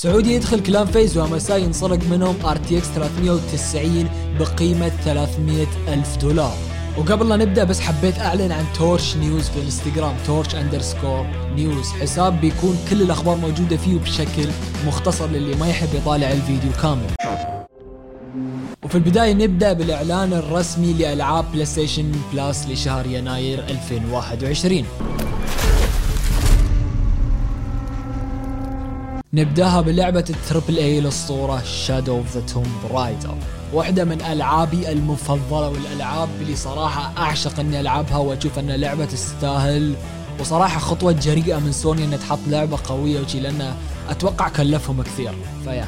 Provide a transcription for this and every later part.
سعودي يدخل clan FaZe و MSI ينسرق منهم RTX 390 بقيمة 300 ألف دولار. وقبل لا نبدأ بس حبيت أعلن عن Torch News في الانستغرام Torch underscore News حساب بيكون كل الأخبار موجودة فيه بشكل مختصر للي ما يحب يطالع الفيديو كامل. وفي البداية نبدأ بالإعلان الرسمي لألعاب PlayStation Plus لشهر يناير 2021 نبدأها بلعبة ال triple A الاسطورة Shadow of the Tomb Raider واحدة من ألعابي المفضلة والألعاب اللي صراحة أعشق إني ألعبها وأشوف أن لعبة تستاهل. وصراحة خطوة جريئة من سوني إنها تحط لعبة قوية وشي لأن أتوقع كلفهم كثير. ف yeah.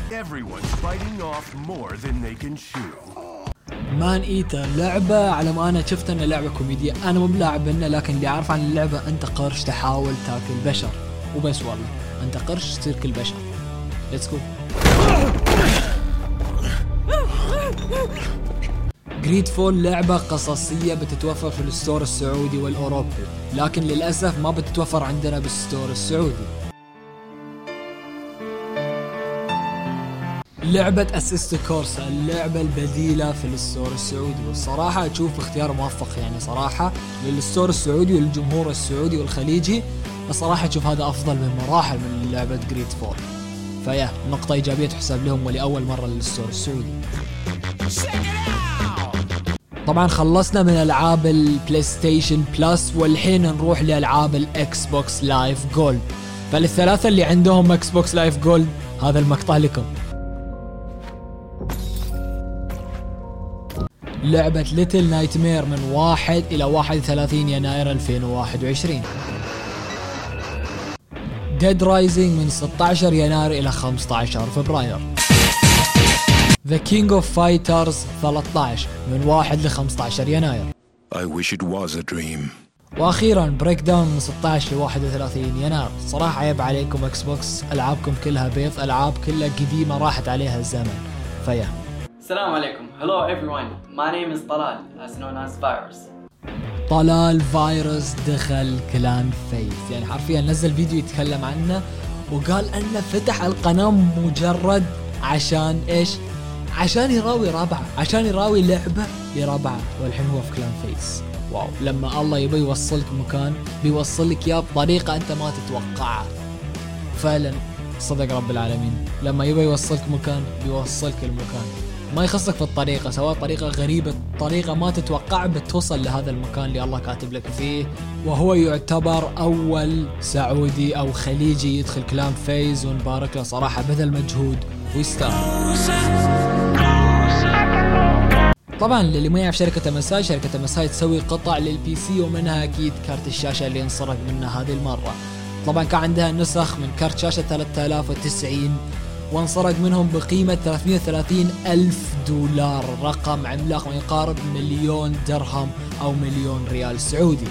Maneater لعبة على ما أنا شفت إنها لعبة كوميدية. أنا مو بلاعب لكن اللي أعرف عن اللعبة أنت قرش تحاول تاكل بشر. وبس والله. انت قرش تصير كل بشر. let's go GreedFall لعبة قصصية بتتوفر في ال store السعودي والأوروبي لكن للأسف ما بتتوفر عندنا بال store السعودي. لعبة Assetto Corsa اللعبة البديلة في ال store السعودي. والصراحة أشوف اختيار موفق يعني صراحة لل store السعودي والجمهور السعودي والخليجي. الصراحة أشوف هذا أفضل من مراحل من لعبة GreedFall ف yeah نقطة إيجابية تحسب لهم ولأول مرة لل store السعودي. طبعا خلصنا من ألعاب ال PlayStation Plus والحين نروح لألعاب ال Xbox Live Gold فللثلاثة اللي عندهم Xbox Live Gold هذا المقطع لكم. لعبة Little Nightmares من 1 إلى 31 يناير 2021 Dead Rising من 16 يناير إلى 15 فبراير The King of Fighters 13 من 1 ل 15 يناير I wish it was a dream. وأخيرا Breakdown من 16 ل 31 يناير صراحة عيب عليكم Xbox ألعابكم كلها بيض ألعاب كلها قديمة راحت عليها الزمن ف yeah السلام عليكم. Hello everyone. My name is Talal, as known as Virus. طلال فايروس دخل clan FaZe. يعني حرفيا نزل فيديو يتكلم عنه وقال أنه فتح القناة مجرد عشان إيش؟ عشان يراوي ربعه عشان يراوي لعبة لربعه والحين هو في clan FaZe. wow. لما الله يبي يوصلك مكان بيوصل لك اياه بطريقة أنت ما تتوقعها. فعلا صدق رب العالمين. لما يبي يوصلك مكان بيوصلك المكان. ما يخصك في الطريقة سواء طريقة غريبة طريقة ما تتوقع بتوصل لهذا المكان اللي الله كاتب لك فيه. وهو يعتبر أول سعودي أو خليجي يدخل clan FaZe ونبارك له صراحة بذل مجهود ويستاهل. طبعا للي ما يعرف شركة MSI شركة MSI تسوي قطع لل PC ومنها أكيد كارت الشاشة اللي انسرق منها هذه المرة. طبعا كان عندها نسخ من كارت شاشة 3090 وانسرق منهم بقيمة 330 ألف دولار رقم عملاق ما يقارب مليون درهم أو مليون ريال سعودي.